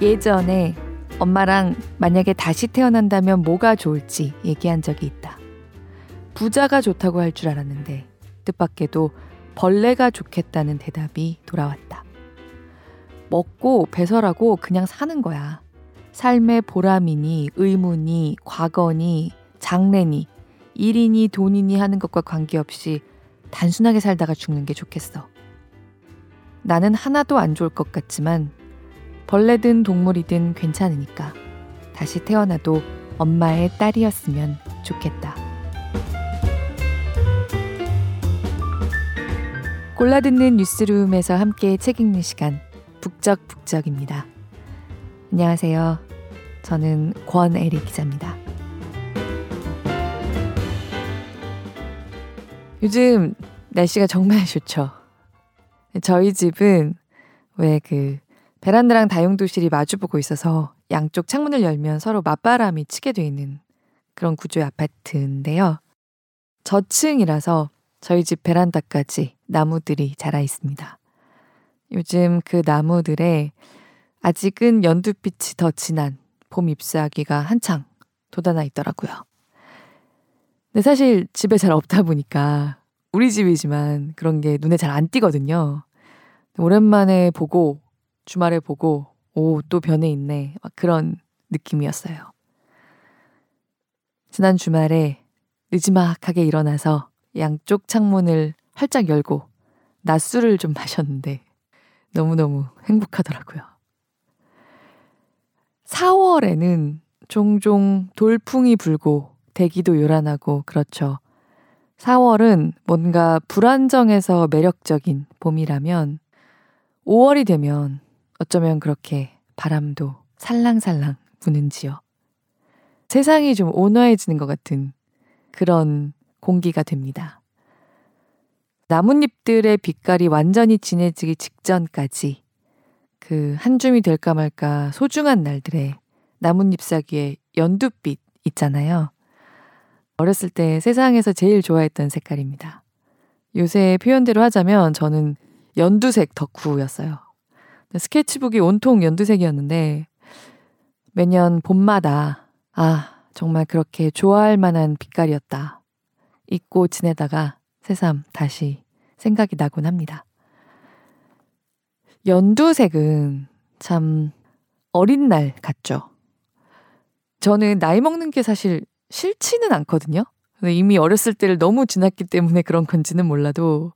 예전에 엄마랑 만약에 다시 태어난다면 뭐가 좋을지 얘기한 적이 있다. 부자가 좋다고 할 줄 알았는데 뜻밖에도 벌레가 좋겠다는 대답이 돌아왔다. 먹고 배설하고 그냥 사는 거야. 삶의 보람이니 의무니 과거니 장래니 일이니 돈이니 하는 것과 관계없이 단순하게 살다가 죽는 게 좋겠어. 나는 하나도 안 좋을 것 같지만 벌레든 동물이든 괜찮으니까 다시 태어나도 엄마의 딸이었으면 좋겠다. 골라듣는 뉴스룸에서 함께 책 읽는 시간 북적북적입니다. 안녕하세요. 저는 권애리 기자입니다. 요즘 날씨가 정말 좋죠. 저희 집은 왜 그 베란다랑 다용도실이 마주보고 있어서 양쪽 창문을 열면 서로 맞바람이 치게 돼 있는 그런 구조의 아파트인데요. 저층이라서 저희 집 베란다까지 나무들이 자라 있습니다. 요즘 그 나무들에 아직은 연두빛이 더 진한 봄 잎사귀가 한창 돋아나 있더라고요. 근데 사실 집에 잘 없다 보니까 우리 집이지만 그런 게 눈에 잘 안 띄거든요. 오랜만에 보고 주말에 보고 오 또 변해 있네 막 그런 느낌이었어요. 지난 주말에 늦지막하게 일어나서 양쪽 창문을 활짝 열고 낮술을 좀 마셨는데 너무너무 행복하더라고요. 4월에는 종종 돌풍이 불고 대기도 요란하고 그렇죠. 4월은 뭔가 불안정해서 매력적인 봄이라면 5월이 되면 어쩌면 그렇게 바람도 살랑살랑 부는지요. 세상이 좀 온화해지는 것 같은 그런 공기가 됩니다. 나뭇잎들의 빛깔이 완전히 진해지기 직전까지 그 한 줌이 될까 말까 소중한 날들의 나뭇잎 사기에 연두빛 있잖아요. 어렸을 때 세상에서 제일 좋아했던 색깔입니다. 요새 표현대로 하자면 저는 연두색 덕후였어요. 스케치북이 온통 연두색이었는데 매년 봄마다 아, 정말 그렇게 좋아할 만한 빛깔이었다. 잊고 지내다가 새삼 다시 생각이 나곤 합니다. 연두색은 참 어린 날 같죠. 저는 나이 먹는 게 사실 싫지는 않거든요. 이미 어렸을 때를 너무 지났기 때문에 그런 건지는 몰라도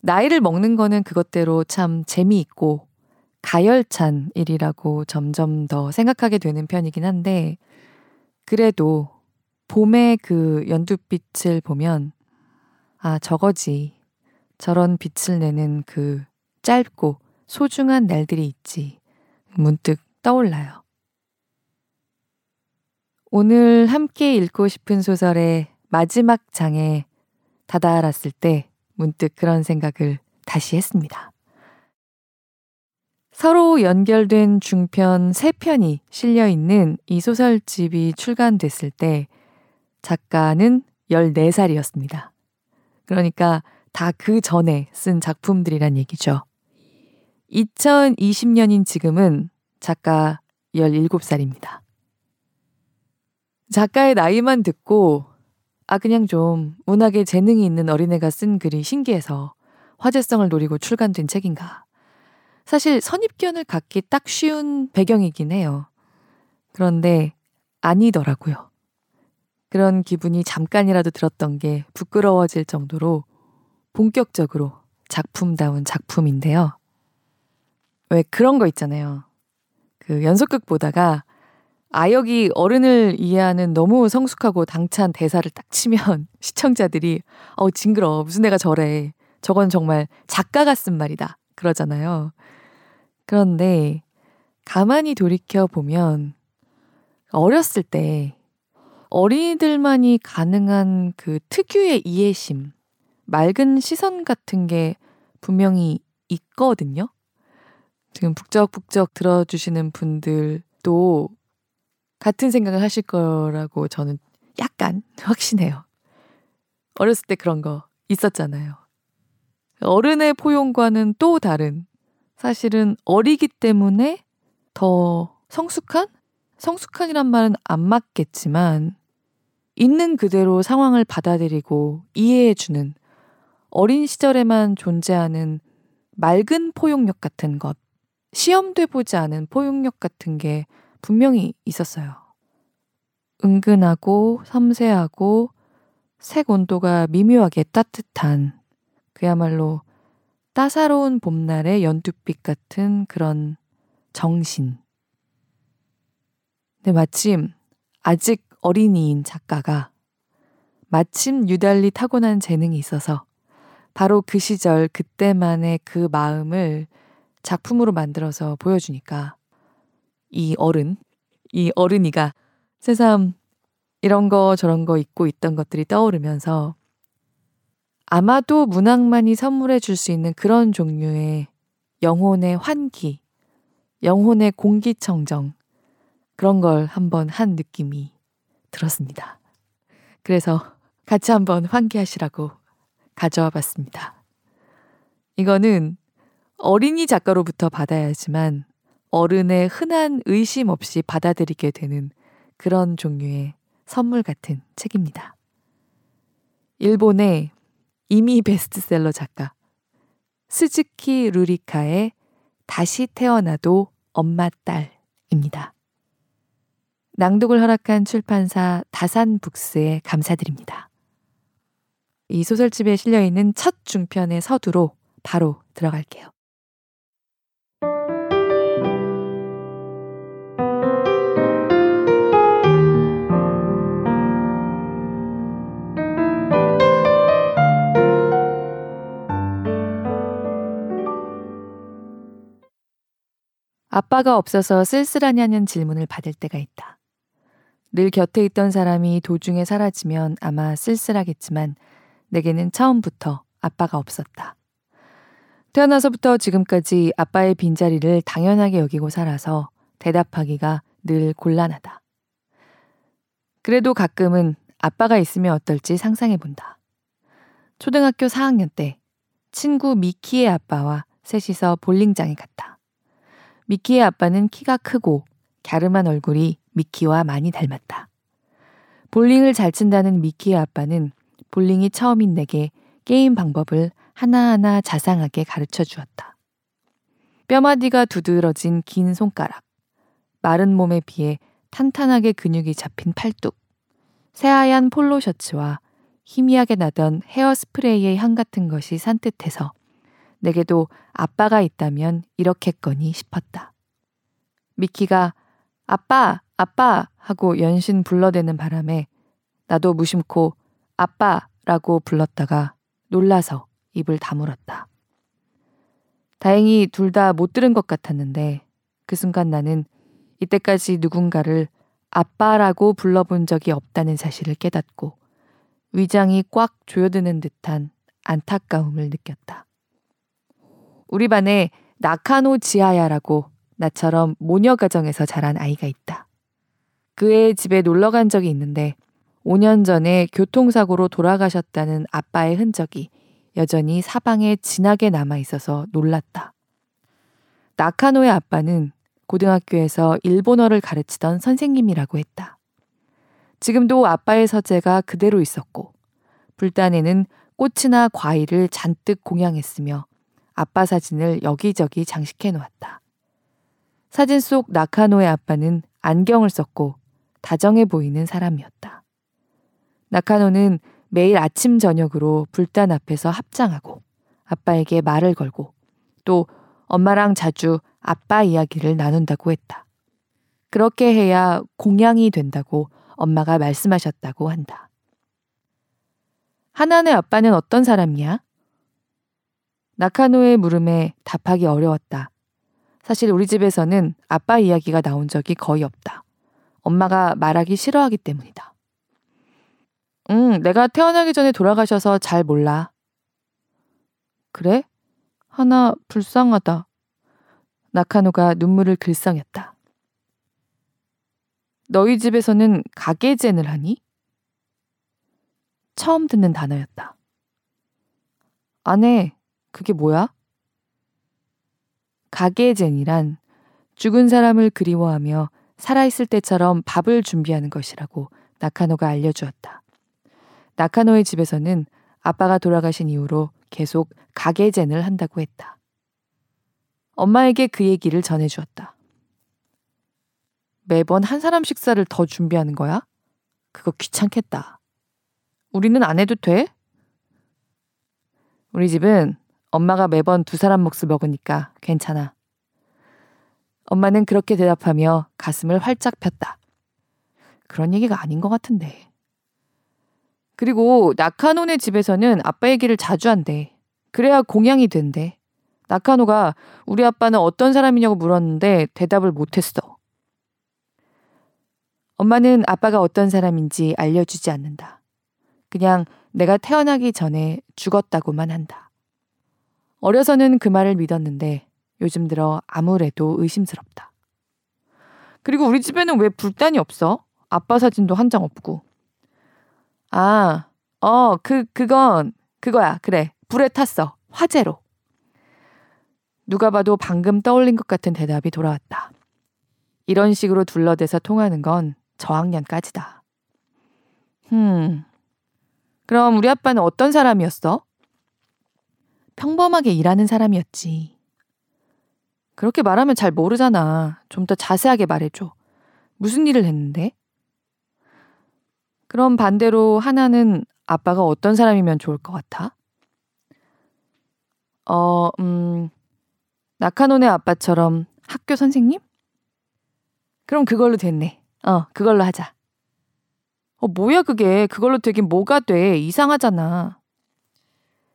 나이를 먹는 거는 그것대로 참 재미있고 가열찬 일이라고 점점 더 생각하게 되는 편이긴 한데 그래도 봄의 그 연두빛을 보면 아, 저거지. 저런 빛을 내는 그 짧고 소중한 날들이 있지. 문득 떠올라요. 오늘 함께 읽고 싶은 소설의 마지막 장에 다다랐을 때 문득 그런 생각을 다시 했습니다. 서로 연결된 중편 3편이 실려 있는 이 소설집이 출간됐을 때 작가는 14살이었습니다. 그러니까 다 그 전에 쓴 작품들이란 얘기죠. 2020년인 지금은 작가 17살입니다. 작가의 나이만 듣고 아 그냥 좀 문학에 재능이 있는 어린애가 쓴 글이 신기해서 화제성을 노리고 출간된 책인가. 사실 선입견을 갖기 딱 쉬운 배경이긴 해요. 그런데 아니더라고요. 그런 기분이 잠깐이라도 들었던 게 부끄러워질 정도로 본격적으로 작품다운 작품인데요. 왜 그런 거 있잖아요. 그 연속극 보다가 아역이 어른을 이해하는 너무 성숙하고 당찬 대사를 딱 치면 시청자들이 어 징그러 무슨 애가 저래 저건 정말 작가가 쓴 말이다 그러잖아요. 그런데 가만히 돌이켜 보면 어렸을 때 어린이들만이 가능한 그 특유의 이해심, 맑은 시선 같은 게 분명히 있거든요. 지금 북적북적 들어주시는 분들도 같은 생각을 하실 거라고 저는 약간 확신해요. 어렸을 때 그런 거 있었잖아요. 어른의 포용과는 또 다른, 사실은 어리기 때문에 더 성숙한? 성숙한이란 말은 안 맞겠지만 있는 그대로 상황을 받아들이고 이해해주는 어린 시절에만 존재하는 맑은 포용력 같은 것, 시험돼 보지 않은 포용력 같은 게 분명히 있었어요. 은근하고 섬세하고 색 온도가 미묘하게 따뜻한 그야말로 따사로운 봄날의 연두빛 같은 그런 정신. 네, 마침 아직 어린이인 작가가 마침 유달리 타고난 재능이 있어서 바로 그 시절 그때만의 그 마음을 작품으로 만들어서 보여주니까 이 어른, 이 어른이가 새삼 이런 거 저런 거 잊고 있던 것들이 떠오르면서 아마도 문학만이 선물해 줄 수 있는 그런 종류의 영혼의 환기, 영혼의 공기청정, 그런 걸 한번 한 느낌이 들었습니다. 그래서 같이 한번 환기하시라고 가져와 봤습니다. 이거는 어린이 작가로부터 받아야지만 어른의 흔한 의심 없이 받아들이게 되는 그런 종류의 선물 같은 책입니다. 일본의 이미 베스트셀러 작가 스즈키 루리카의 다시 태어나도 엄마 딸입니다. 낭독을 허락한 출판사 다산북스에 감사드립니다. 이 소설집에 실려 있는 첫 중편의 서두로 바로 들어갈게요. 아빠가 없어서 쓸쓸하냐는 질문을 받을 때가 있다. 늘 곁에 있던 사람이 도중에 사라지면 아마 쓸쓸하겠지만 내게는 처음부터 아빠가 없었다. 태어나서부터 지금까지 아빠의 빈자리를 당연하게 여기고 살아서 대답하기가 늘 곤란하다. 그래도 가끔은 아빠가 있으면 어떨지 상상해 본다. 초등학교 4학년 때 친구 미키의 아빠와 셋이서 볼링장에 갔다. 미키의 아빠는 키가 크고 갸름한 얼굴이 미키와 많이 닮았다. 볼링을 잘 친다는 미키의 아빠는 볼링이 처음인 내게 게임 방법을 하나하나 자상하게 가르쳐 주었다. 뼈마디가 두드러진 긴 손가락, 마른 몸에 비해 탄탄하게 근육이 잡힌 팔뚝, 새하얀 폴로 셔츠와 희미하게 나던 헤어스프레이의 향 같은 것이 산뜻해서 내게도 아빠가 있다면 이렇겠거니 싶었다. 미키가 아빠, 아빠 하고 연신 불러대는 바람에 나도 무심코 아빠라고 불렀다가 놀라서 입을 다물었다. 다행히 둘 다 못 들은 것 같았는데 그 순간 나는 이때까지 누군가를 아빠라고 불러본 적이 없다는 사실을 깨닫고 위장이 꽉 조여드는 듯한 안타까움을 느꼈다. 우리 반에 나카노 지하야라고 나처럼 모녀 가정에서 자란 아이가 있다. 그의 집에 놀러 간 적이 있는데 5년 전에 교통사고로 돌아가셨다는 아빠의 흔적이 여전히 사방에 진하게 남아 있어서 놀랐다. 나카노의 아빠는 고등학교에서 일본어를 가르치던 선생님이라고 했다. 지금도 아빠의 서재가 그대로 있었고, 불단에는 꽃이나 과일을 잔뜩 공양했으며 아빠 사진을 여기저기 장식해 놓았다. 사진 속 나카노의 아빠는 안경을 썼고 다정해 보이는 사람이었다. 나카노는 매일 아침 저녁으로 불단 앞에서 합장하고 아빠에게 말을 걸고 또 엄마랑 자주 아빠 이야기를 나눈다고 했다. 그렇게 해야 공양이 된다고 엄마가 말씀하셨다고 한다. 하나네 아빠는 어떤 사람이야? 나카노의 물음에 답하기 어려웠다. 사실 우리 집에서는 아빠 이야기가 나온 적이 거의 없다. 엄마가 말하기 싫어하기 때문이다. 응, 내가 태어나기 전에 돌아가셔서 잘 몰라. 그래? 하나 불쌍하다. 나카노가 눈물을 글썽였다. 너희 집에서는 가게젠을 하니? 처음 듣는 단어였다. 아내, 그게 뭐야? 가게젠이란 죽은 사람을 그리워하며 살아있을 때처럼 밥을 준비하는 것이라고 나카노가 알려주었다. 나카노의 집에서는 아빠가 돌아가신 이후로 계속 가게젠을 한다고 했다. 엄마에게 그 얘기를 전해주었다. 매번 한 사람 식사를 더 준비하는 거야? 그거 귀찮겠다. 우리는 안 해도 돼? 우리 집은 엄마가 매번 두 사람 몫을 먹으니까 괜찮아. 엄마는 그렇게 대답하며 가슴을 활짝 폈다. 그런 얘기가 아닌 것 같은데. 그리고 나카노네 집에서는 아빠 얘기를 자주 한대. 그래야 공양이 된대. 나카노가 우리 아빠는 어떤 사람이냐고 물었는데 대답을 못했어. 엄마는 아빠가 어떤 사람인지 알려주지 않는다. 그냥 내가 태어나기 전에 죽었다고만 한다. 어려서는 그 말을 믿었는데 요즘 들어 아무래도 의심스럽다. 그리고 우리 집에는 왜 불단이 없어? 아빠 사진도 한 장 없고. 아, 어, 그, 그건, 그거야. 그래. 불에 탔어. 화재로. 누가 봐도 방금 떠올린 것 같은 대답이 돌아왔다. 이런 식으로 둘러대서 통하는 건 저학년까지다. 흠. 그럼 우리 아빠는 어떤 사람이었어? 평범하게 일하는 사람이었지. 그렇게 말하면 잘 모르잖아. 좀 더 자세하게 말해줘. 무슨 일을 했는데? 그럼 반대로 하나는 아빠가 어떤 사람이면 좋을 것 같아? 어, 음, 나카노네 아빠처럼 학교 선생님? 그럼 그걸로 됐네. 어, 그걸로 하자. 어, 뭐야 그게. 그걸로 되긴 뭐가 돼. 이상하잖아.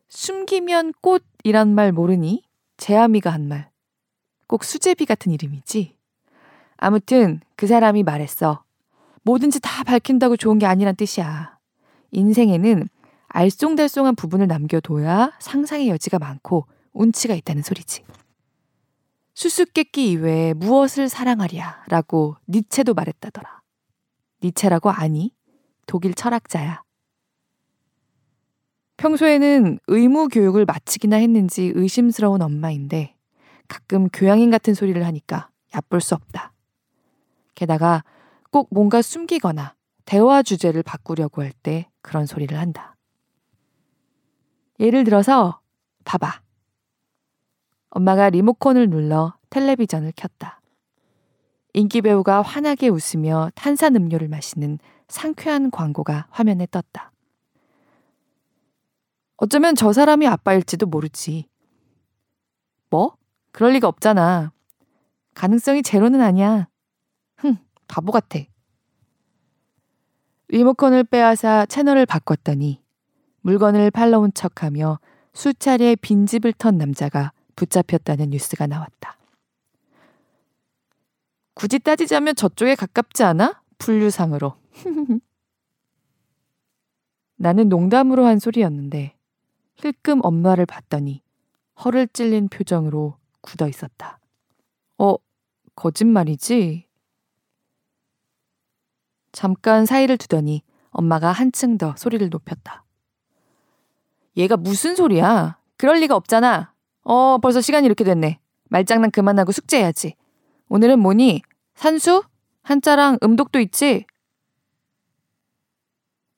숨기면 꽃이란 말 모르니? 제아미가 한 말. 꼭 수제비 같은 이름이지? 아무튼 그 사람이 말했어. 뭐든지 다 밝힌다고 좋은 게 아니란 뜻이야. 인생에는 알쏭달쏭한 부분을 남겨둬야 상상의 여지가 많고 운치가 있다는 소리지. 수수께끼 이외에 무엇을 사랑하랴 라고 니체도 말했다더라. 니체라고 아니? 독일 철학자야. 평소에는 의무 교육을 마치기나 했는지 의심스러운 엄마인데 가끔 교양인 같은 소리를 하니까 얕볼 수 없다. 게다가 꼭 뭔가 숨기거나 대화 주제를 바꾸려고 할 때 그런 소리를 한다. 예를 들어서 봐봐. 엄마가 리모컨을 눌러 텔레비전을 켰다. 인기 배우가 환하게 웃으며 탄산 음료를 마시는 상쾌한 광고가 화면에 떴다. 어쩌면 저 사람이 아빠일지도 모르지. 뭐? 그럴 리가 없잖아. 가능성이 제로는 아니야. 흥, 바보 같아. 리모컨을 빼앗아 채널을 바꿨더니 물건을 팔러온 척하며 수차례 빈집을 턴 남자가 붙잡혔다는 뉴스가 나왔다. 굳이 따지자면 저쪽에 가깝지 않아? 분류상으로. 나는 농담으로 한 소리였는데 힐끔 엄마를 봤더니 허를 찔린 표정으로 굳어 있었다. 어, 거짓말이지? 잠깐 사이를 두더니 엄마가 한층 더 소리를 높였다. 얘가 무슨 소리야? 그럴 리가 없잖아. 어, 벌써 시간이 이렇게 됐네. 말장난 그만하고 숙제해야지. 오늘은 뭐니? 산수? 한자랑 음독도 있지?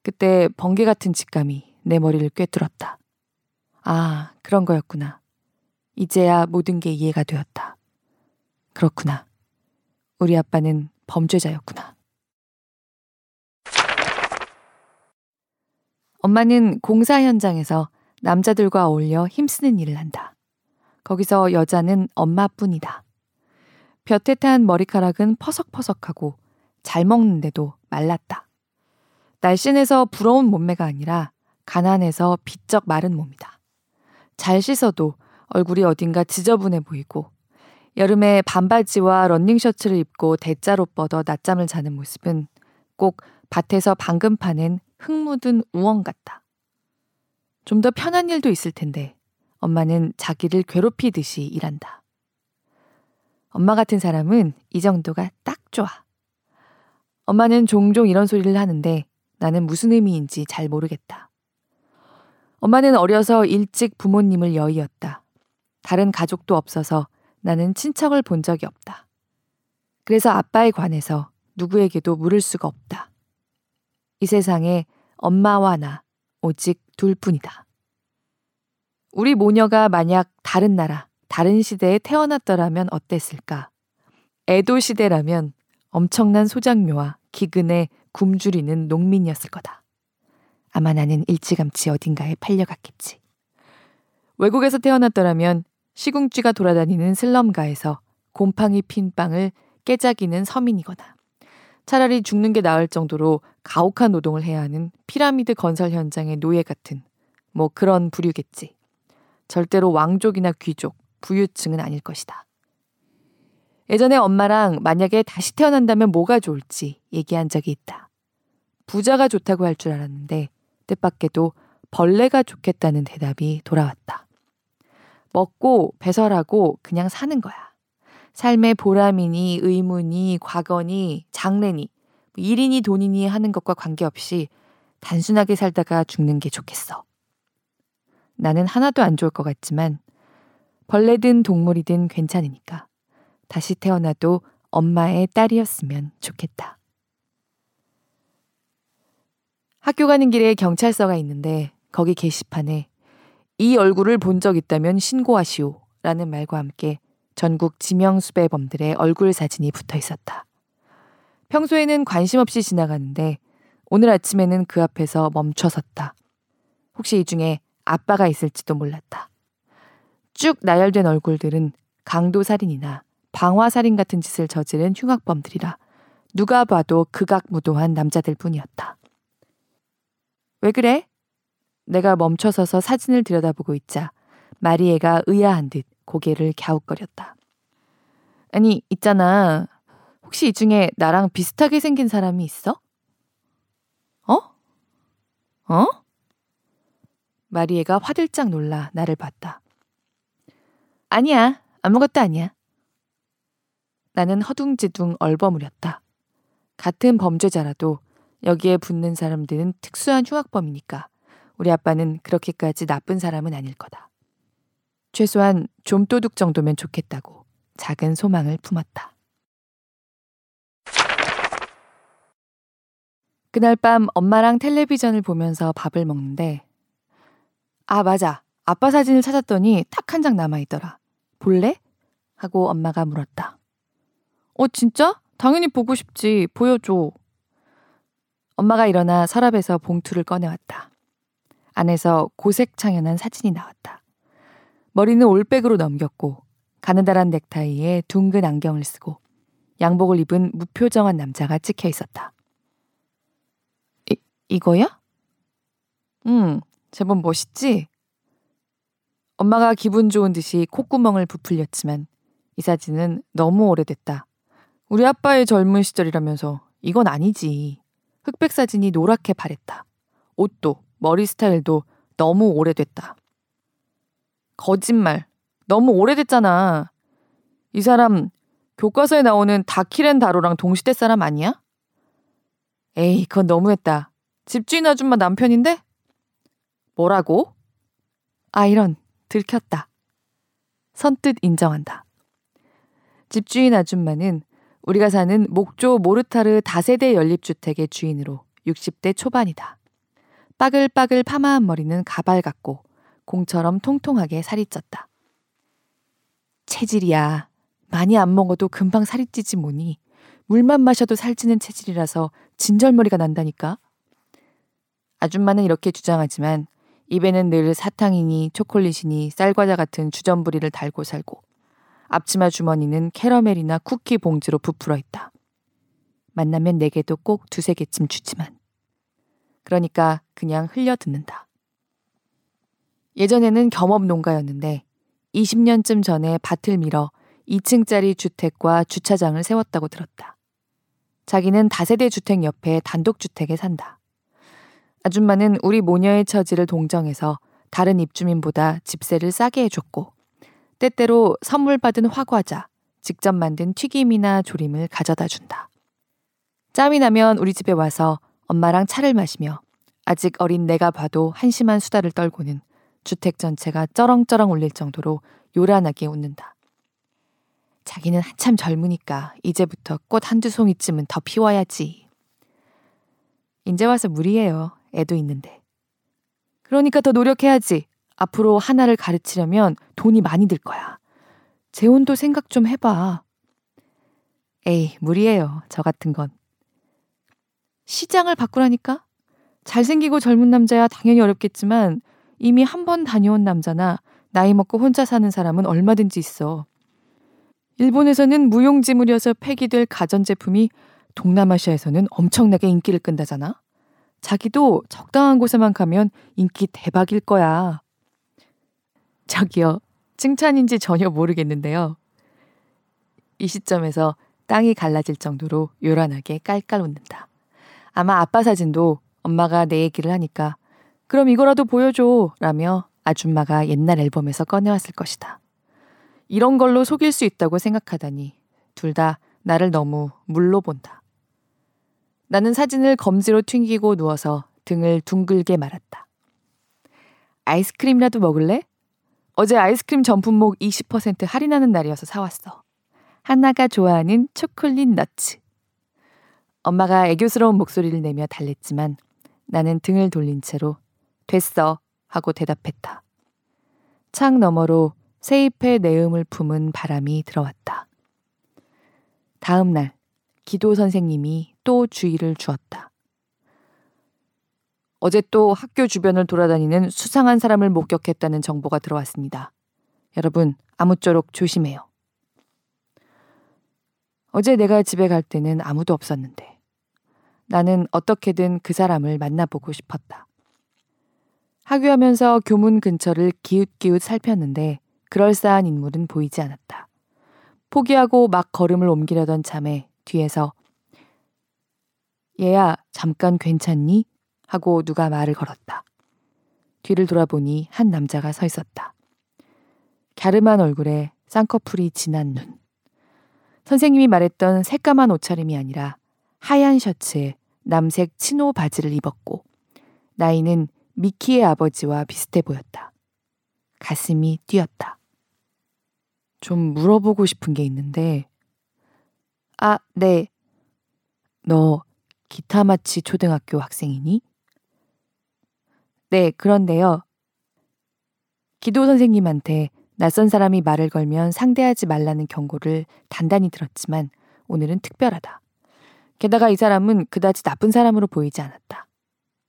그때 번개 같은 직감이 내 머리를 꿰뚫었다. 아, 그런 거였구나. 이제야 모든 게 이해가 되었다. 그렇구나. 우리 아빠는 범죄자였구나. 엄마는 공사 현장에서 남자들과 어울려 힘쓰는 일을 한다. 거기서 여자는 엄마뿐이다. 볕에 탄 머리카락은 퍼석퍼석하고 잘 먹는데도 말랐다. 날씬해서 부러운 몸매가 아니라 가난해서 비쩍 마른 몸이다. 잘 씻어도 얼굴이 어딘가 지저분해 보이고 여름에 반바지와 런닝셔츠를 입고 대자로 뻗어 낮잠을 자는 모습은 꼭 밭에서 방금 파낸 흙 묻은 우엉 같다. 좀 더 편한 일도 있을 텐데 엄마는 자기를 괴롭히듯이 일한다. 엄마 같은 사람은 이 정도가 딱 좋아. 엄마는 종종 이런 소리를 하는데 나는 무슨 의미인지 잘 모르겠다. 엄마는 어려서 일찍 부모님을 여의었다. 다른 가족도 없어서 나는 친척을 본 적이 없다. 그래서 아빠에 관해서 누구에게도 물을 수가 없다. 이 세상에 엄마와 나 오직 둘 뿐이다. 우리 모녀가 만약 다른 나라, 다른 시대에 태어났더라면 어땠을까? 에도 시대라면 엄청난 소장료와 기근에 굶주리는 농민이었을 거다. 아마 나는 일찌감치 어딘가에 팔려갔겠지. 외국에서 태어났더라면 시궁쥐가 돌아다니는 슬럼가에서 곰팡이 핀 빵을 깨작이는 서민이거나 차라리 죽는 게 나을 정도로 가혹한 노동을 해야 하는 피라미드 건설 현장의 노예 같은 뭐 그런 부류겠지. 절대로 왕족이나 귀족, 부유층은 아닐 것이다. 예전에 엄마랑 만약에 다시 태어난다면 뭐가 좋을지 얘기한 적이 있다. 부자가 좋다고 할 줄 알았는데 뜻밖에도 벌레가 좋겠다는 대답이 돌아왔다. 먹고 배설하고 그냥 사는 거야. 삶의 보람이니 의무니 과거니 장래니 뭐 일이니 돈이니 하는 것과 관계없이 단순하게 살다가 죽는 게 좋겠어. 나는 하나도 안 좋을 것 같지만 벌레든 동물이든 괜찮으니까 다시 태어나도 엄마의 딸이었으면 좋겠다. 학교 가는 길에 경찰서가 있는데 거기 게시판에 이 얼굴을 본 적 있다면 신고하시오 라는 말과 함께 전국 지명수배범들의 얼굴 사진이 붙어 있었다. 평소에는 관심 없이 지나가는데 오늘 아침에는 그 앞에서 멈춰 섰다. 혹시 이 중에 아빠가 있을지도 몰랐다. 쭉 나열된 얼굴들은 강도살인이나 방화살인 같은 짓을 저지른 흉악범들이라 누가 봐도 극악무도한 남자들 뿐이었다. 왜 그래? 내가 멈춰서서 사진을 들여다보고 있자 마리에가 의아한 듯 고개를 갸웃거렸다. 아니, 있잖아. 혹시 이 중에 나랑 비슷하게 생긴 사람이 있어? 어? 어? 마리에가 화들짝 놀라 나를 봤다. 아니야. 아무것도 아니야. 나는 허둥지둥 얼버무렸다. 같은 범죄자라도 여기에 붙는 사람들은 특수한 흉악범이니까 우리 아빠는 그렇게까지 나쁜 사람은 아닐 거다. 최소한 좀도둑 정도면 좋겠다고 작은 소망을 품었다. 그날 밤 엄마랑 텔레비전을 보면서 밥을 먹는데 아 맞아 아빠 사진을 찾았더니 딱 한 장 남아있더라 볼래? 하고 엄마가 물었다 어 진짜? 당연히 보고 싶지 보여줘 엄마가 일어나 서랍에서 봉투를 꺼내왔다 안에서 고색 창연한 사진이 나왔다 머리는 올백으로 넘겼고 가느다란 넥타이에 둥근 안경을 쓰고 양복을 입은 무표정한 남자가 찍혀 있었다. 이, 이거야? 응, 제법 멋있지? 엄마가 기분 좋은 듯이 콧구멍을 부풀렸지만 이 사진은 너무 오래됐다. 우리 아빠의 젊은 시절이라면서 이건 아니지. 흑백 사진이 노랗게 바랬다. 옷도 머리 스타일도 너무 오래됐다. 거짓말. 너무 오래됐잖아. 이 사람 교과서에 나오는 다키렌 다로랑 동시대 사람 아니야? 에이, 그건 너무했다. 집주인 아줌마 남편인데? 뭐라고? 아, 이런, 들켰다. 선뜻 인정한다. 집주인 아줌마는 우리가 사는 목조 모르타르 다세대 연립주택의 주인으로 60대 초반이다. 빠글빠글 파마한 머리는 가발 같고 공처럼 통통하게 살이 쪘다. 체질이야. 많이 안 먹어도 금방 살이 찌지 뭐니. 물만 마셔도 살찌는 체질이라서 진절머리가 난다니까. 아줌마는 이렇게 주장하지만 입에는 늘 사탕이니 초콜릿이니 쌀과자 같은 주전부리를 달고 살고 앞치마 주머니는 캐러멜이나 쿠키 봉지로 부풀어 있다. 만나면 내게도 꼭 두세 개쯤 주지만. 그러니까 그냥 흘려 듣는다. 예전에는 겸업 농가였는데 20년쯤 전에 밭을 밀어 2층짜리 주택과 주차장을 세웠다고 들었다. 자기는 다세대 주택 옆에 단독주택에 산다. 아줌마는 우리 모녀의 처지를 동정해서 다른 입주민보다 집세를 싸게 해줬고, 때때로 선물 받은 화과자, 직접 만든 튀김이나 조림을 가져다 준다. 짬이 나면 우리 집에 와서 엄마랑 차를 마시며 아직 어린 내가 봐도 한심한 수다를 떨고는 주택 전체가 쩌렁쩌렁 울릴 정도로 요란하게 웃는다. 자기는 한참 젊으니까 이제부터 꽃 한두 송이쯤은 더 피워야지. 이제 와서 무리해요. 애도 있는데. 그러니까 더 노력해야지. 앞으로 하나를 가르치려면 돈이 많이 들 거야. 재혼도 생각 좀 해봐. 에이, 무리해요. 저 같은 건. 시장을 바꾸라니까? 잘생기고 젊은 남자야 당연히 어렵겠지만 이미 한 번 다녀온 남자나 나이 먹고 혼자 사는 사람은 얼마든지 있어. 일본에서는 무용지물이어서 폐기될 가전제품이 동남아시아에서는 엄청나게 인기를 끈다잖아? 자기도 적당한 곳에만 가면 인기 대박일 거야. 저기요, 칭찬인지 전혀 모르겠는데요. 이 시점에서 땅이 갈라질 정도로 요란하게 깔깔 웃는다. 아마 아빠 사진도 엄마가 내 얘기를 하니까 그럼 이거라도 보여줘 라며 아줌마가 옛날 앨범에서 꺼내왔을 것이다. 이런 걸로 속일 수 있다고 생각하다니 둘 다 나를 너무 물로 본다. 나는 사진을 검지로 튕기고 누워서 등을 둥글게 말았다. 아이스크림이라도 먹을래? 어제 아이스크림 전품목 20% 할인하는 날이어서 사왔어. 하나가 좋아하는 초콜릿 너츠. 엄마가 애교스러운 목소리를 내며 달랬지만 나는 등을 돌린 채로 됐어 하고 대답했다. 창 너머로 세잎의 내음을 품은 바람이 들어왔다. 다음 날 기도 선생님이 또 주의를 주었다. 어제 또 학교 주변을 돌아다니는 수상한 사람을 목격했다는 정보가 들어왔습니다. 여러분, 아무쪼록 조심해요. 어제 내가 집에 갈 때는 아무도 없었는데 나는 어떻게든 그 사람을 만나보고 싶었다. 학교하면서 교문 근처를 기웃기웃 살폈는데 그럴싸한 인물은 보이지 않았다. 포기하고 막 걸음을 옮기려던 참에 뒤에서 얘야 잠깐 괜찮니? 하고 누가 말을 걸었다. 뒤를 돌아보니 한 남자가 서 있었다. 갸름한 얼굴에 쌍꺼풀이 진한 눈. 선생님이 말했던 새까만 옷차림이 아니라 하얀 셔츠에 남색 치노 바지를 입었고 나이는 미키의 아버지와 비슷해 보였다. 가슴이 뛰었다. 좀 물어보고 싶은 게 있는데, 아, 네. 너 기타마치 초등학교 학생이니? 네, 그런데요. 기도 선생님한테 낯선 사람이 말을 걸면 상대하지 말라는 경고를 단단히 들었지만 오늘은 특별하다. 게다가 이 사람은 그다지 나쁜 사람으로 보이지 않았다.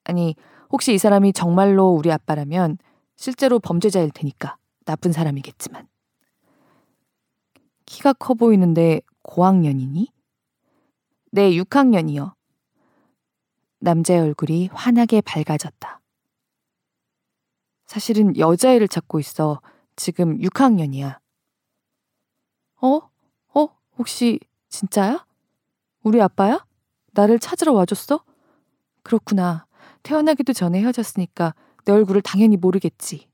아니, 혹시 이 사람이 정말로 우리 아빠라면 실제로 범죄자일 테니까 나쁜 사람이겠지만. 키가 커 보이는데 고학년이니? 네, 6학년이요. 남자의 얼굴이 환하게 밝아졌다. 사실은 여자애를 찾고 있어. 지금 6학년이야. 어? 어? 혹시 진짜야? 우리 아빠야? 나를 찾으러 와줬어? 그렇구나. 태어나기도 전에 헤어졌으니까 내 얼굴을 당연히 모르겠지.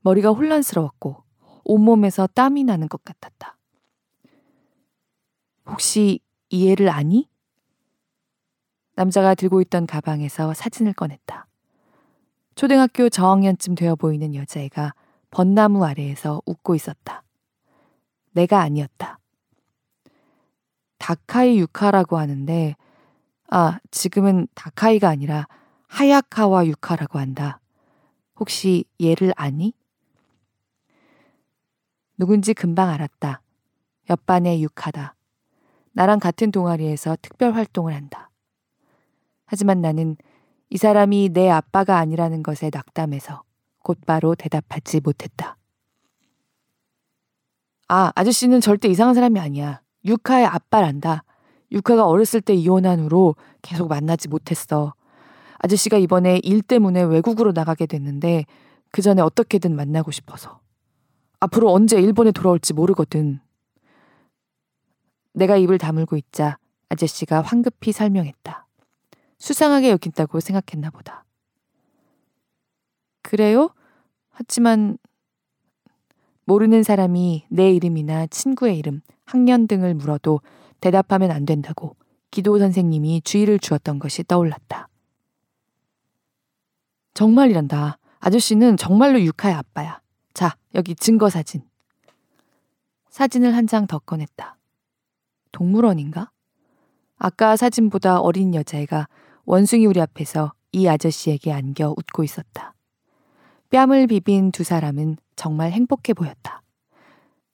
머리가 혼란스러웠고 온몸에서 땀이 나는 것 같았다. 혹시 이해를 아니? 남자가 들고 있던 가방에서 사진을 꺼냈다. 초등학교 저학년쯤 되어 보이는 여자애가 벚나무 아래에서 웃고 있었다. 내가 아니었다. 다카이 유카라고 하는데, 아, 지금은 다카이가 아니라 하야카와 유카라고 한다. 혹시 얘를 아니? 누군지 금방 알았다. 옆반의 유카다. 나랑 같은 동아리에서 특별 활동을 한다. 하지만 나는 이 사람이 내 아빠가 아니라는 것에 낙담해서 곧바로 대답하지 못했다. 아, 아저씨는 절대 이상한 사람이 아니야. 유카의 아빠란다. 유카가 어렸을 때 이혼한 후로 계속 만나지 못했어. 아저씨가 이번에 일 때문에 외국으로 나가게 됐는데 그 전에 어떻게든 만나고 싶어서. 앞으로 언제 일본에 돌아올지 모르거든. 내가 입을 다물고 있자 아저씨가 황급히 설명했다. 수상하게 여긴다고 생각했나 보다. 그래요? 하지만 모르는 사람이 내 이름이나 친구의 이름, 학년 등을 물어도 대답하면 안 된다고 기도 선생님이 주의를 주었던 것이 떠올랐다. 정말이란다. 아저씨는 정말로 유카의 아빠야. 자, 여기 증거 사진. 사진을 한 장 더 꺼냈다. 동물원인가? 아까 사진보다 어린 여자애가 원숭이 우리 앞에서 이 아저씨에게 안겨 웃고 있었다. 뺨을 비빈 두 사람은 정말 행복해 보였다.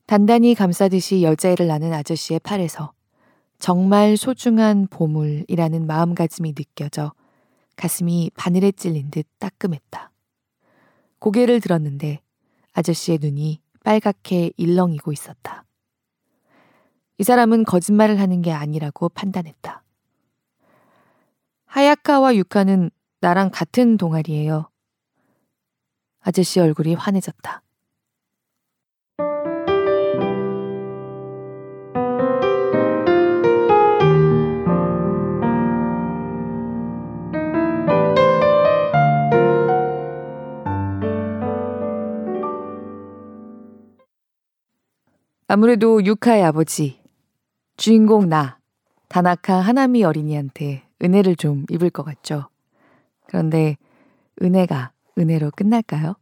단단히 감싸듯이 여자애를 낳는 아저씨의 팔에서 정말 소중한 보물이라는 마음가짐이 느껴져 가슴이 바늘에 찔린 듯 따끔했다. 고개를 들었는데 아저씨의 눈이 빨갛게 일렁이고 있었다. 이 사람은 거짓말을 하는 게 아니라고 판단했다. 하야카와 유카는 나랑 같은 동아리예요. 아저씨 얼굴이 환해졌다. 아무래도 유카의 아버지, 주인공 나, 다나카 하나미 어린이한테 은혜를 좀 입을 것 같죠. 그런데 은혜가 은혜로 끝날까요?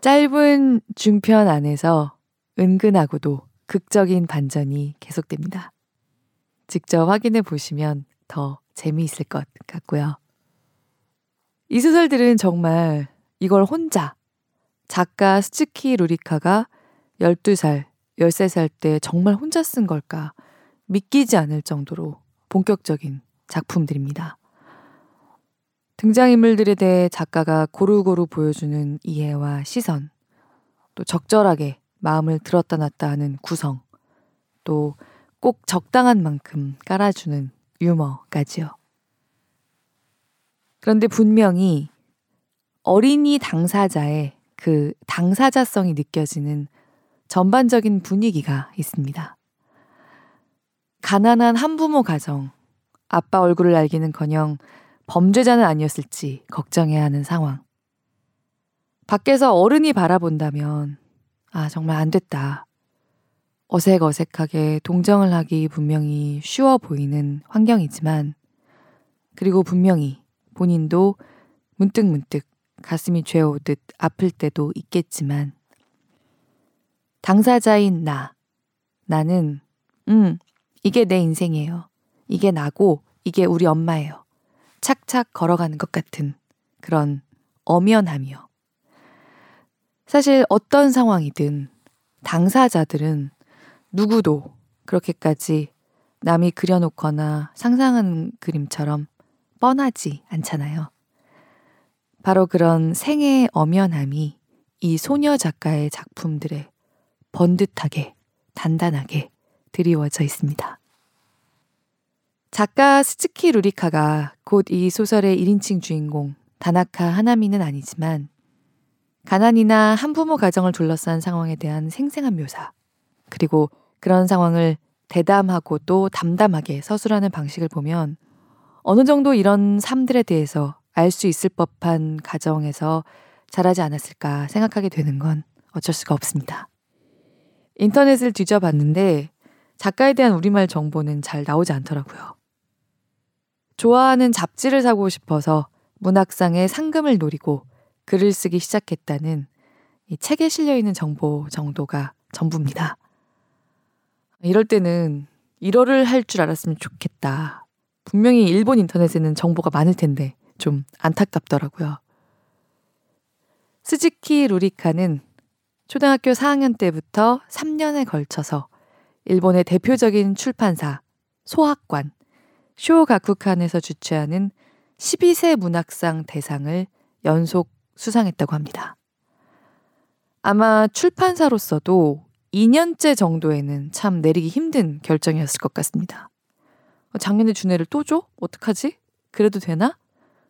짧은 중편 안에서 은근하고도 극적인 반전이 계속됩니다. 직접 확인해 보시면 더 재미있을 것 같고요. 이 소설들은 정말 이걸 혼자 작가 스츠키 루리카가 12살, 13살 때 정말 혼자 쓴 걸까 믿기지 않을 정도로 본격적인 작품들입니다. 등장인물들에 대해 작가가 고루고루 보여주는 이해와 시선, 또 적절하게 마음을 들었다 놨다 하는 구성, 또 꼭 적당한 만큼 깔아주는 유머까지요. 그런데 분명히 어린이 당사자의 그 당사자성이 느껴지는 전반적인 분위기가 있습니다. 가난한 한부모 가정, 아빠 얼굴을 알기는 커녕 범죄자는 아니었을지 걱정해야 하는 상황. 밖에서 어른이 바라본다면, 아, 정말 안 됐다. 어색어색하게 동정을 하기 분명히 쉬워 보이는 환경이지만, 그리고 분명히 본인도 문득문득 가슴이 죄오듯 아플 때도 있겠지만, 당사자인 나. 나는, 음, 이게 내 인생이에요. 이게 나고, 이게 우리 엄마예요. 착착 걸어가는 것 같은 그런 엄연함이요. 사실 어떤 상황이든 당사자들은 누구도 그렇게까지 남이 그려놓거나 상상한 그림처럼 뻔하지 않잖아요. 바로 그런 생의 엄연함이 이 소녀 작가의 작품들에 번듯하게, 단단하게 드리워져 있습니다. 작가 스츠키 루리카가 곧 이 소설의 1인칭 주인공 다나카 하나미는 아니지만 가난이나 한부모 가정을 둘러싼 상황에 대한 생생한 묘사 그리고 그런 상황을 대담하고 또 담담하게 서술하는 방식을 보면 어느 정도 이런 삶들에 대해서 알 수 있을 법한 가정에서 자라지 않았을까 생각하게 되는 건 어쩔 수가 없습니다. 인터넷을 뒤져봤는데 작가에 대한 우리말 정보는 잘 나오지 않더라고요. 좋아하는 잡지를 사고 싶어서 문학상의 상금을 노리고 글을 쓰기 시작했다는 이 책에 실려 있는 정보 정도가 전부입니다. 이럴 때는 1월을 할줄 알았으면 좋겠다. 분명히 일본 인터넷에는 정보가 많을 텐데 좀 안타깝더라고요. 스즈키 루리카는 초등학교 4학년 때부터 3년에 걸쳐서 일본의 대표적인 출판사 소학관 쇼가쿠칸에서 주최하는 12세 문학상 대상을 연속 수상했다고 합니다. 아마 출판사로서도 2년째 정도에는 참 내리기 힘든 결정이었을 것 같습니다. 작년에 준 애를 또 줘? 어떡하지? 그래도 되나?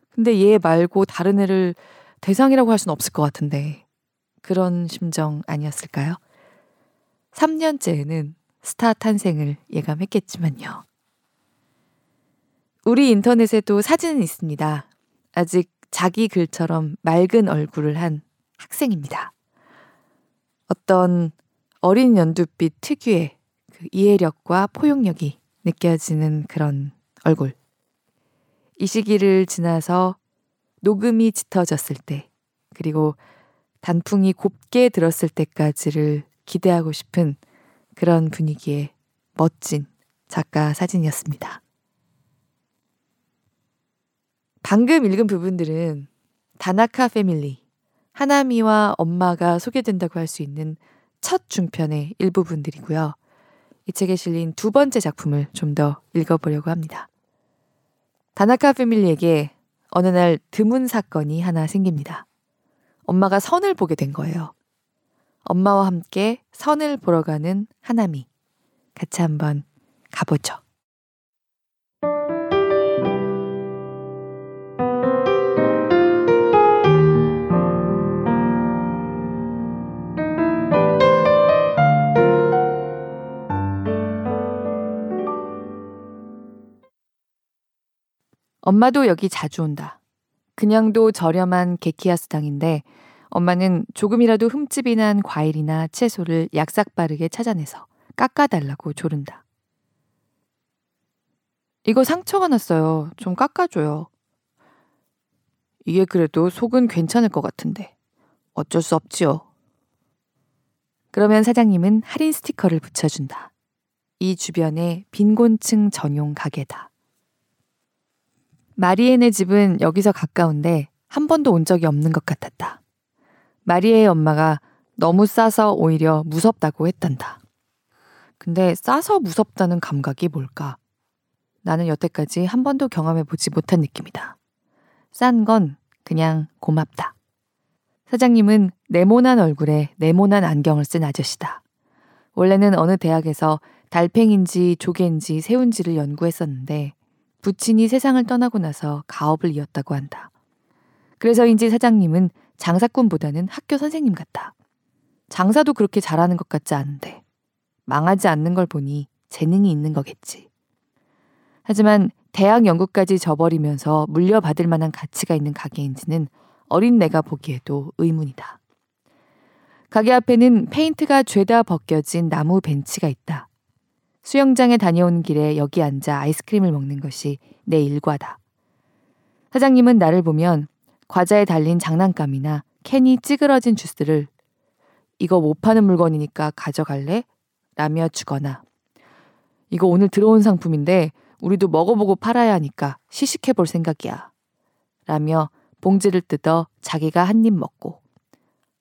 근데 얘 말고 다른 애를 대상이라고 할 수는 없을 것 같은데. 그런 심정 아니었을까요? 3년째에는 스타 탄생을 예감했겠지만요. 우리 인터넷에도 사진은 있습니다. 아직 자기 글처럼 맑은 얼굴을 한 학생입니다. 어떤 어린 연두빛 특유의 그 이해력과 포용력이 느껴지는 그런 얼굴. 이 시기를 지나서 녹음이 짙어졌을 때, 그리고 단풍이 곱게 들었을 때까지를 기대하고 싶은 그런 분위기의 멋진 작가 사진이었습니다. 방금 읽은 부분들은 다나카 패밀리, 하나미와 엄마가 소개된다고 할 수 있는 첫 중편의 일부분들이고요. 이 책에 실린 두 번째 작품을 좀 더 읽어보려고 합니다. 다나카 패밀리에게 어느 날 드문 사건이 하나 생깁니다. 엄마가 선을 보게 된 거예요. 엄마와 함께 선을 보러 가는 하나미. 같이 한번 가보죠. 엄마도 여기 자주 온다. 그냥도 저렴한 게키야스당인데 엄마는 조금이라도 흠집이 난 과일이나 채소를 약삭빠르게 찾아내서 깎아달라고 조른다. 이거 상처가 났어요. 좀 깎아줘요. 이게 그래도 속은 괜찮을 것 같은데. 어쩔 수 없지요. 그러면 사장님은 할인 스티커를 붙여준다. 이 주변에 빈곤층 전용 가게다. 마리엔의 집은 여기서 가까운데 한 번도 온 적이 없는 것 같았다. 마리에의 엄마가 너무 싸서 오히려 무섭다고 했단다. 근데 싸서 무섭다는 감각이 뭘까? 나는 여태까지 한 번도 경험해 보지 못한 느낌이다. 싼 건 그냥 고맙다. 사장님은 네모난 얼굴에 네모난 안경을 쓴 아저씨다. 원래는 어느 대학에서 달팽인지 조개인지 새운지를 연구했었는데 부친이 세상을 떠나고 나서 가업을 이었다고 한다. 그래서인지 사장님은 장사꾼보다는 학교 선생님 같다. 장사도 그렇게 잘하는 것 같지 않은데 망하지 않는 걸 보니 재능이 있는 거겠지. 하지만 대학 연구까지 저버리면서 물려받을 만한 가치가 있는 가게인지는 어린 내가 보기에도 의문이다. 가게 앞에는 페인트가 죄다 벗겨진 나무 벤치가 있다. 수영장에 다녀오는 길에 여기 앉아 아이스크림을 먹는 것이 내 일과다. 사장님은 나를 보면 과자에 달린 장난감이나 캔이 찌그러진 주스를 이거 못 파는 물건이니까 가져갈래? 라며 주거나 이거 오늘 들어온 상품인데 우리도 먹어보고 팔아야 하니까 시식해 볼 생각이야. 라며 봉지를 뜯어 자기가 한 입 먹고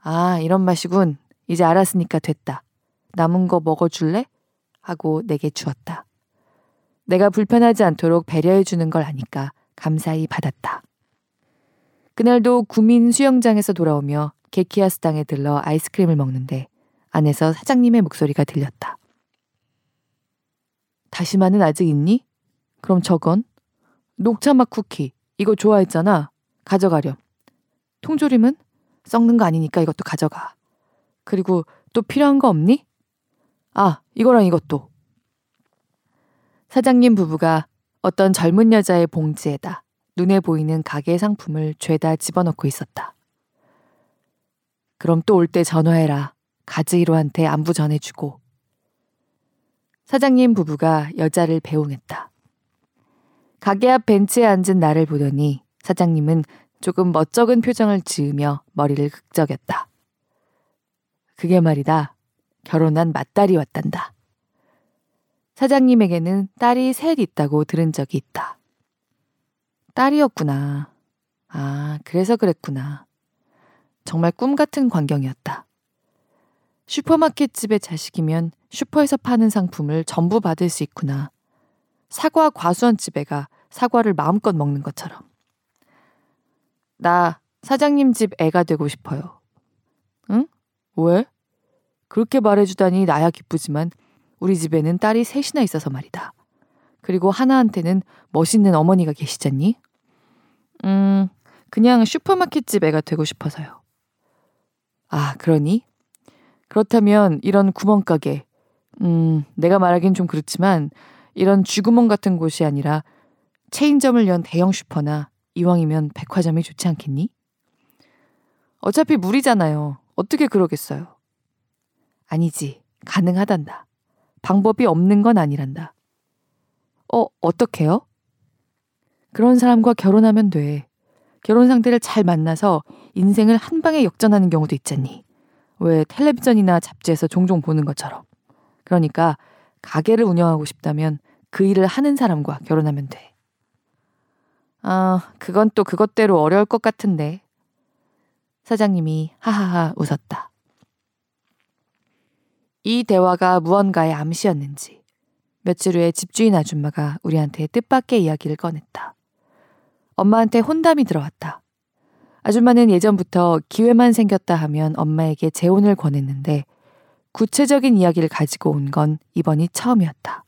아, 이런 맛이군. 이제 알았으니까 됐다. 남은 거 먹어줄래? 하고 내게 주었다. 내가 불편하지 않도록 배려해 주는 걸 아니까 감사히 받았다. 그날도 구민 수영장에서 돌아오며 게키아스당에 들러 아이스크림을 먹는데 안에서 사장님의 목소리가 들렸다. 다시마는 아직 있니? 그럼 저건? 녹차맛 쿠키. 이거 좋아했잖아. 가져가렴. 통조림은? 썩는 거 아니니까 이것도 가져가. 그리고 또 필요한 거 없니? 아, 이거랑 이것도. 사장님 부부가 어떤 젊은 여자의 봉지에다 눈에 보이는 가게 상품을 죄다 집어넣고 있었다. 그럼 또 올 때 전화해라. 가즈이로한테 안부 전해주고. 사장님 부부가 여자를 배웅했다. 가게 앞 벤치에 앉은 나를 보더니 사장님은 조금 멋쩍은 표정을 지으며 머리를 극적였다. 그게 말이다. 결혼한 맏딸이 왔단다. 사장님에게는 딸이 셋 있다고 들은 적이 있다. 딸이었구나. 아, 그래서 그랬구나. 정말 꿈 같은 광경이었다. 슈퍼마켓 집의 자식이면 슈퍼에서 파는 상품을 전부 받을 수 있구나. 사과 과수원 집에 가 사과를 마음껏 먹는 것처럼. 나 사장님 집 애가 되고 싶어요. 응? 왜? 그렇게 말해주다니 나야 기쁘지만 우리 집에는 딸이 셋이나 있어서 말이다. 그리고 하나한테는 멋있는 어머니가 계시잖니? 음, 그냥 슈퍼마켓집 애가 되고 싶어서요. 아, 그러니? 그렇다면 이런 구멍가게, 음, 내가 말하긴 좀 그렇지만 이런 쥐구멍 같은 곳이 아니라 체인점을 연 대형 슈퍼나 이왕이면 백화점이 좋지 않겠니? 어차피 물이잖아요. 어떻게 그러겠어요. 아니지. 가능하단다. 방법이 없는 건 아니란다. 어, 어떻게요? 그런 사람과 결혼하면 돼. 결혼 상대를 잘 만나서 인생을 한 방에 역전하는 경우도 있잖니. 왜 텔레비전이나 잡지에서 종종 보는 것처럼. 그러니까 가게를 운영하고 싶다면 그 일을 하는 사람과 결혼하면 돼. 아, 그건 또 그것대로 어려울 것 같은데. 사장님이 하하하 웃었다. 이 대화가 무언가의 암시였는지 며칠 후에 집주인 아줌마가 우리한테 뜻밖의 이야기를 꺼냈다. 엄마한테 혼담이 들어왔다. 아줌마는 예전부터 기회만 생겼다 하면 엄마에게 재혼을 권했는데 구체적인 이야기를 가지고 온 건 이번이 처음이었다.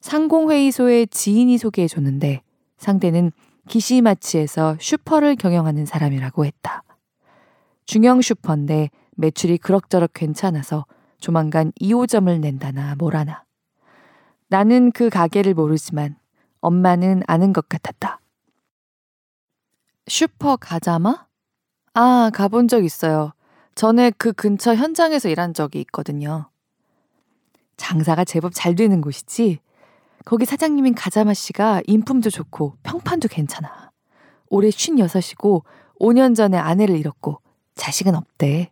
상공회의소의 지인이 소개해 줬는데 상대는 기시마치에서 슈퍼를 경영하는 사람이라고 했다. 중형 슈퍼인데 매출이 그럭저럭 괜찮아서 조만간 2호점을 낸다나 뭐라나. 나는 그 가게를 모르지만 엄마는 아는 것 같았다. 슈퍼 가자마? 아, 가본 적 있어요. 전에 그 근처 현장에서 일한 적이 있거든요. 장사가 제법 잘 되는 곳이지? 거기 사장님인 가자마 씨가 인품도 좋고 평판도 괜찮아. 올해 56이고 5년 전에 아내를 잃었고 자식은 없대.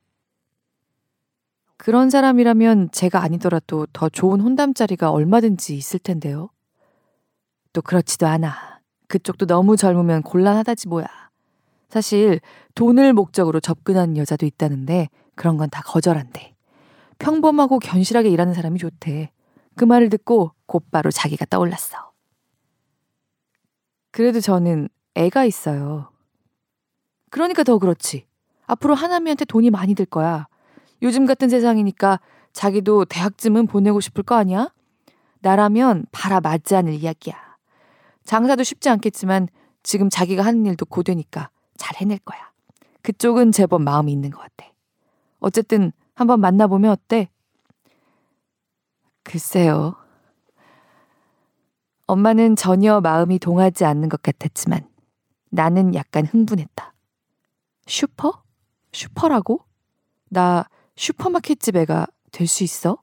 그런 사람이라면 제가 아니더라도 더 좋은 혼담자리가 얼마든지 있을 텐데요. 또 그렇지도 않아. 그쪽도 너무 젊으면 곤란하다지 뭐야. 사실 돈을 목적으로 접근하는 여자도 있다는데 그런 건 다 거절한대. 평범하고 견실하게 일하는 사람이 좋대. 그 말을 듣고 곧바로 자기가 떠올랐어. 그래도 저는 애가 있어요. 그러니까 더 그렇지. 앞으로 하나미한테 돈이 많이 들 거야. 요즘 같은 세상이니까 자기도 대학쯤은 보내고 싶을 거 아니야? 나라면 바라 맞지 않을 이야기야. 장사도 쉽지 않겠지만 지금 자기가 하는 일도 고되니까 잘 해낼 거야. 그쪽은 제법 마음이 있는 것 같아. 어쨌든 한번 만나보면 어때? 글쎄요. 엄마는 전혀 마음이 동하지 않는 것 같았지만 나는 약간 흥분했다. 슈퍼? 슈퍼라고? 나 슈퍼마켓집 애가 될 수 있어?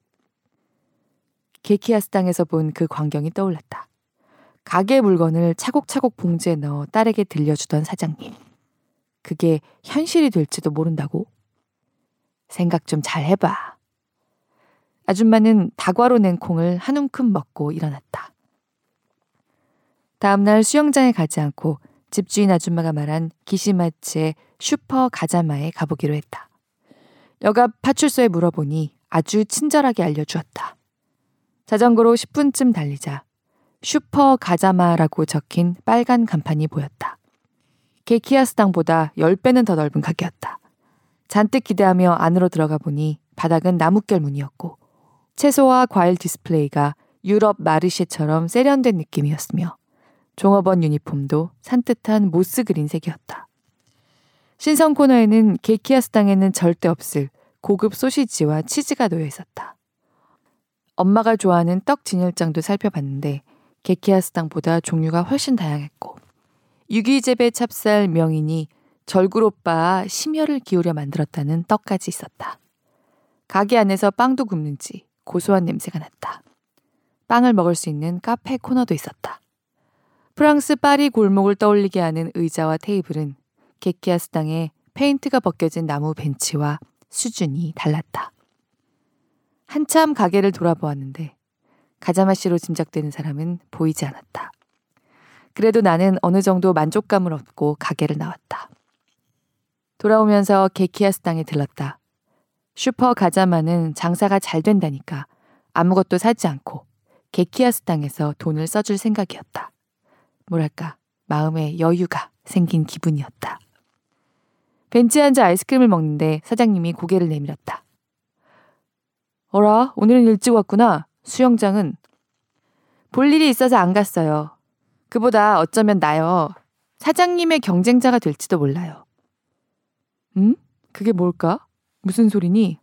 게키아스당에서 본 그 광경이 떠올랐다. 가게 물건을 차곡차곡 봉지에 넣어 딸에게 들려주던 사장님. 그게 현실이 될지도 모른다고? 생각 좀 잘 해봐. 아줌마는 다과로 낸 콩을 한 움큼 먹고 일어났다. 다음날 수영장에 가지 않고 집주인 아줌마가 말한 기시마츠의 슈퍼 가자마에 가보기로 했다. 역 앞 파출소에 물어보니 아주 친절하게 알려주었다. 자전거로 10분쯤 달리자 슈퍼 가자마라고 적힌 빨간 간판이 보였다. 게키야스당보다 10배는 더 넓은 가게였다. 잔뜩 기대하며 안으로 들어가 보니 바닥은 나뭇결무늬였고 채소와 과일 디스플레이가 유럽 marché처럼 세련된 느낌이었으며 종업원 유니폼도 산뜻한 moss green색이었다. 신성 코너에는 게키아 스당에는 절대 없을 고급 소시지와 치즈가 놓여 있었다. 엄마가 좋아하는 떡 진열장도 살펴봤는데 게키아 스당보다 종류가 훨씬 다양했고 유기재배 찹쌀 명인이 절구로빠 심혈을 기울여 만들었다는 떡까지 있었다. 가게 안에서 빵도 굽는지 고소한 냄새가 났다. 빵을 먹을 수 있는 카페 코너도 있었다. 프랑스 파리 골목을 떠올리게 하는 의자와 테이블은 게키야스당의 페인트가 벗겨진 나무 벤치와 수준이 달랐다. 한참 가게를 돌아보았는데 가자마 씨로 짐작되는 사람은 보이지 않았다. 그래도 나는 어느 정도 만족감을 얻고 가게를 나왔다. 돌아오면서 게키야스당에 들렀다. 슈퍼 가자마는 장사가 잘 된다니까 아무것도 사지 않고 게키아스 땅에서 돈을 써줄 생각이었다. 뭐랄까, 마음에 여유가 생긴 기분이었다. 벤치에 앉아 아이스크림을 먹는데 사장님이 고개를 내밀었다. 어라, 오늘은 일찍 왔구나. 수영장은 볼 일이 있어서 안 갔어요. 그보다 어쩌면 나요. 사장님의 경쟁자가 될지도 몰라요. 음? 그게 뭘까? 무슨 소리니?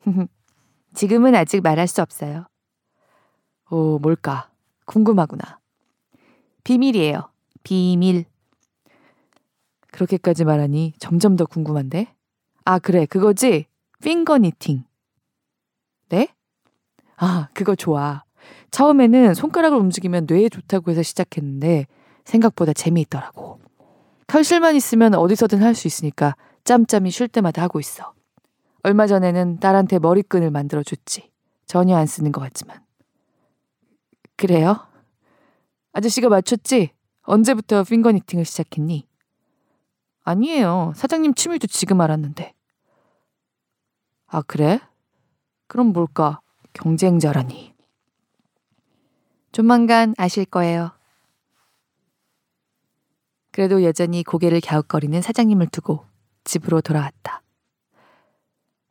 지금은 아직 말할 수 없어요. 오, 뭘까? 궁금하구나. 비밀이에요. 비밀. 그렇게까지 말하니 점점 더 궁금한데? 아, 그래. 그거지? 핑거 니팅. 네? 아, 그거 좋아. 처음에는 손가락을 움직이면 뇌에 좋다고 해서 시작했는데 생각보다 재미있더라고. 털실만 있으면 어디서든 할 수 있으니까 짬짬이 쉴 때마다 하고 있어. 얼마 전에는 딸한테 머리끈을 만들어줬지. 전혀 안 쓰는 것 같지만. 그래요? 아저씨가 맞췄지? 언제부터 핑거니팅을 시작했니? 아니에요. 사장님 취미도 지금 알았는데. 아, 그래? 그럼 뭘까? 경쟁자라니. 조만간 아실 거예요. 그래도 여전히 고개를 갸웃거리는 사장님을 두고 집으로 돌아왔다.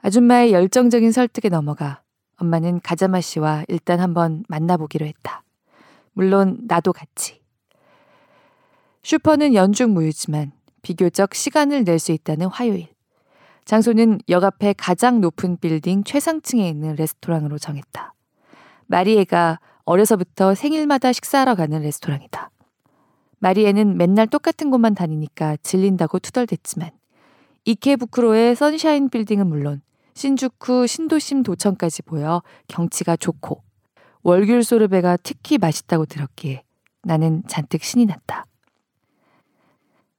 아줌마의 열정적인 설득에 넘어가 엄마는 가자마 씨와 일단 한번 만나보기로 했다. 물론 나도 같이. 슈퍼는 연중 무휴지만 비교적 시간을 낼 수 있다는 화요일. 장소는 역 앞에 가장 높은 빌딩 최상층에 있는 레스토랑으로 정했다. 마리에가 어려서부터 생일마다 식사하러 가는 레스토랑이다. 마리에는 맨날 똑같은 곳만 다니니까 질린다고 투덜댔지만 이케부크로의 선샤인 빌딩은 물론 신주쿠 신도심 도청까지 보여 경치가 좋고 월귤 소르베가 특히 맛있다고 들었기에 나는 잔뜩 신이 났다.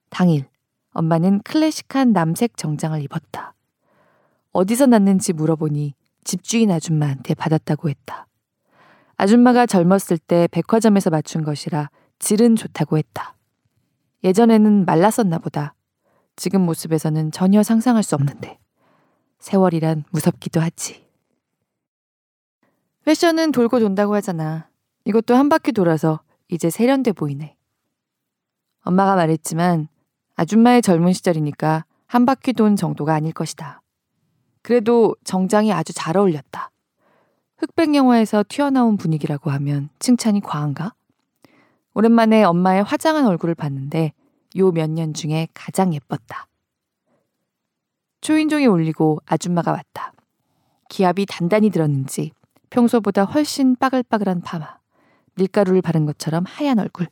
당일 엄마는 클래식한 남색 정장을 입었다. 어디서 났는지 물어보니 집주인 아줌마한테 받았다고 했다. 아줌마가 젊었을 때 백화점에서 맞춘 것이라 질은 좋다고 했다. 예전에는 말랐었나 보다. 지금 모습에서는 전혀 상상할 수 없는데. 세월이란 무섭기도 하지. 패션은 돌고 돈다고 하잖아. 이것도 한 바퀴 돌아서 이제 세련돼 보이네. 엄마가 말했지만 아줌마의 젊은 시절이니까 한 바퀴 돈 정도가 아닐 것이다. 그래도 정장이 아주 잘 어울렸다. 흑백 영화에서 튀어나온 분위기라고 하면 칭찬이 과한가? 오랜만에 엄마의 화장한 얼굴을 봤는데 요 몇 년 중에 가장 예뻤다. 초인종이 울리고 아줌마가 왔다. 기압이 단단히 들었는지 평소보다 훨씬 빠글빠글한 파마, 밀가루를 바른 것처럼 하얀 얼굴.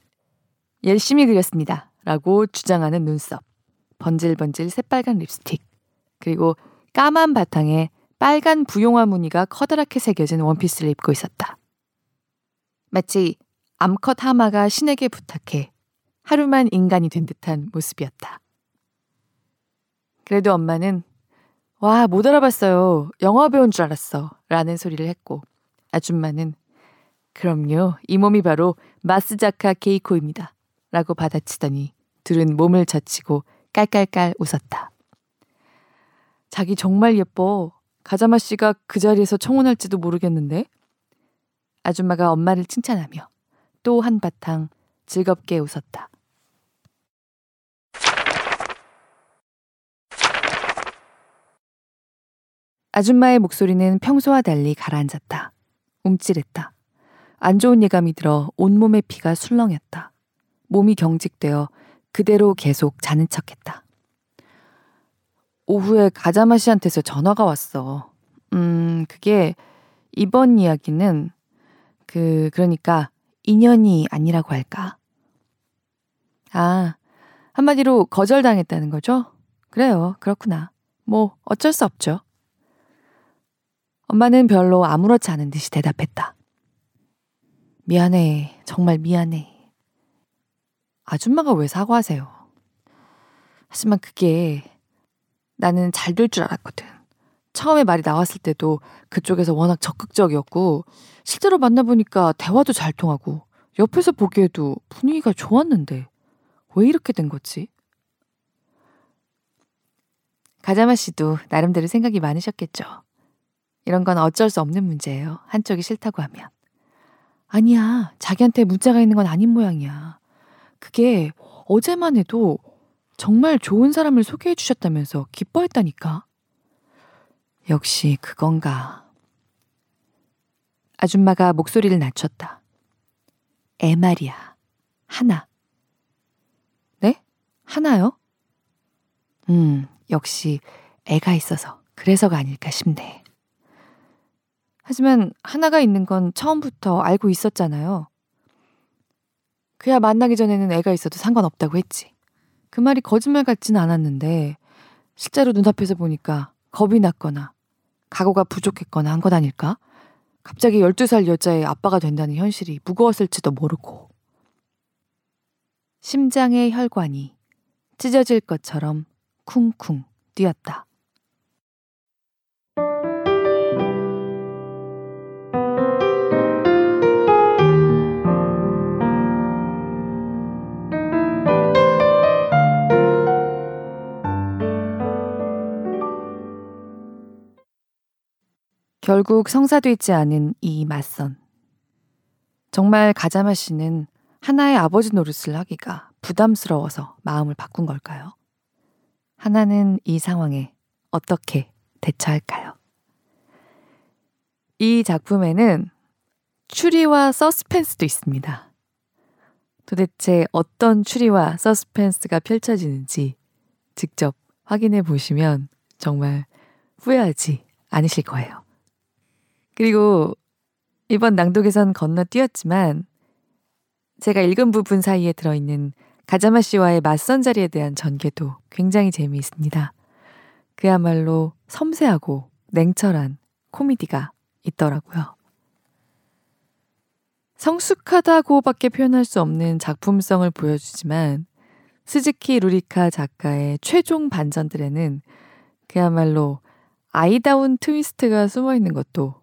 열심히 그렸습니다. 라고 주장하는 눈썹, 번질번질 새빨간 립스틱, 그리고 까만 바탕에 빨간 부용화 무늬가 커다랗게 새겨진 원피스를 입고 있었다. 마치 암컷 하마가 신에게 부탁해 하루만 인간이 된 듯한 모습이었다. 그래도 엄마는 와, 못 알아봤어요. 영화 배운 줄 알았어. 라는 소리를 했고 아줌마는 그럼요. 이 몸이 바로 마스자카 케이코입니다. 라고 받아치더니 둘은 몸을 젖히고 깔깔깔 웃었다. 자기 정말 예뻐. 가자마 씨가 그 자리에서 청혼할지도 모르겠는데? 아줌마가 엄마를 칭찬하며 또 한바탕 즐겁게 웃었다. 아줌마의 목소리는 평소와 달리 가라앉았다. 움찔했다. 안 좋은 예감이 들어 온몸의 피가 술렁였다. 몸이 경직되어 그대로 계속 자는 척했다. 오후에 가자마 씨한테서 전화가 왔어. 음, 그게 이번 이야기는 그 그러니까 인연이 아니라고 할까? 아, 한마디로 거절당했다는 거죠? 그래요. 그렇구나. 뭐 어쩔 수 없죠. 엄마는 별로 아무렇지 않은 듯이 대답했다. 미안해. 정말 미안해. 아줌마가 왜 사과하세요? 하지만 그게 나는 잘 될 줄 알았거든. 처음에 말이 나왔을 때도 그쪽에서 워낙 적극적이었고, 실제로 만나보니까 대화도 잘 통하고, 옆에서 보기에도 분위기가 좋았는데, 왜 이렇게 된 거지? 가자마 씨도 나름대로 생각이 많으셨겠죠. 이런 건 어쩔 수 없는 문제예요. 한쪽이 싫다고 하면. 아니야. 자기한테 문자가 있는 건 아닌 모양이야. 그게 어제만 해도 정말 좋은 사람을 소개해 주셨다면서 기뻐했다니까. 역시 그건가. 아줌마가 목소리를 낮췄다. 애 말이야. 하나. 네? 하나요? 음, 역시 애가 있어서 그래서가 아닐까 싶네. 하지만 하나가 있는 건 처음부터 알고 있었잖아요. 그야 만나기 전에는 애가 있어도 상관없다고 했지. 그 말이 거짓말 같지는 않았는데 실제로 눈앞에서 보니까 겁이 났거나 각오가 부족했거나 한것 아닐까? 갑자기 12살 여자의 아빠가 된다는 현실이 무거웠을지도 모르고. 심장의 혈관이 찢어질 것처럼 쿵쿵 뛰었다. 결국 성사되지 않은 이 맞선. 정말 가자마 씨는 하나의 아버지 노릇을 하기가 부담스러워서 마음을 바꾼 걸까요? 하나는 이 상황에 어떻게 대처할까요? 이 작품에는 추리와 서스펜스도 있습니다. 도대체 어떤 추리와 서스펜스가 펼쳐지는지 직접 확인해 보시면 정말 후회하지 않으실 거예요. 그리고 이번 낭독에선 건너뛰었지만 제가 읽은 부분 사이에 들어있는 가자마 씨와의 맞선 자리에 대한 전개도 굉장히 재미있습니다. 그야말로 섬세하고 냉철한 코미디가 있더라고요. 성숙하다고밖에 표현할 수 없는 작품성을 보여주지만 스즈키 루리카 작가의 최종 반전들에는 그야말로 아이다운 twist가 숨어 있는 것도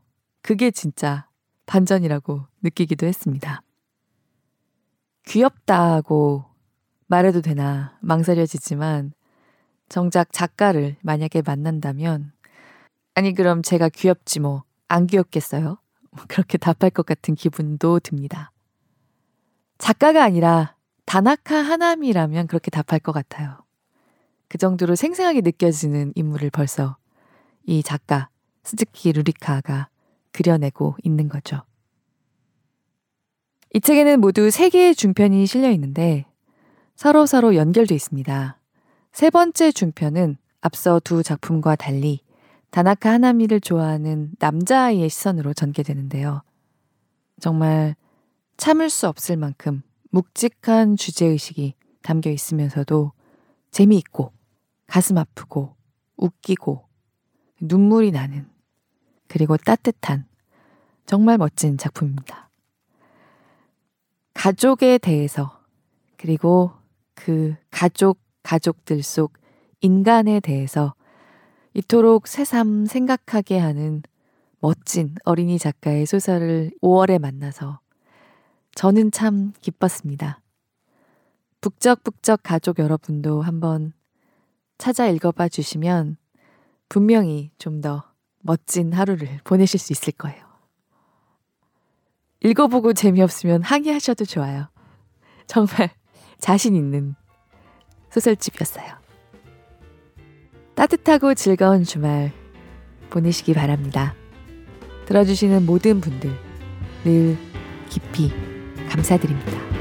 그게 진짜 반전이라고 느끼기도 했습니다. 귀엽다고 말해도 되나 망설여지지만 정작 작가를 만약에 만난다면 아니 그럼 제가 귀엽지 뭐 안 귀엽겠어요? 그렇게 답할 것 같은 기분도 듭니다. 작가가 아니라 다나카 하나미라면 그렇게 답할 것 같아요. 그 정도로 생생하게 느껴지는 인물을 벌써 이 작가 스즈키 루리카가 그려내고 있는 거죠. 이 책에는 모두 3개의 중편이 실려 있는데 서로 서로 연결돼 있습니다. 세 번째 중편은 앞서 두 작품과 달리 다나카 하나미를 좋아하는 남자아이의 시선으로 전개되는데요. 정말 참을 수 없을 만큼 묵직한 주제의식이 담겨 있으면서도 재미있고 가슴 아프고 웃기고 눈물이 나는 그리고 따뜻한 정말 멋진 작품입니다. 가족에 대해서 그리고 그 가족, 가족들 속 인간에 대해서 이토록 새삼 생각하게 하는 멋진 어린이 작가의 소설을 5월에 만나서 저는 참 기뻤습니다. 북적북적 가족 여러분도 한번 찾아 읽어봐 주시면 분명히 좀 더 멋진 하루를 보내실 수 있을 거예요. 읽어보고 재미없으면 항의하셔도 좋아요. 정말 자신 있는 소설집이었어요. 따뜻하고 즐거운 주말 보내시기 바랍니다. 들어주시는 모든 분들 늘 깊이 감사드립니다.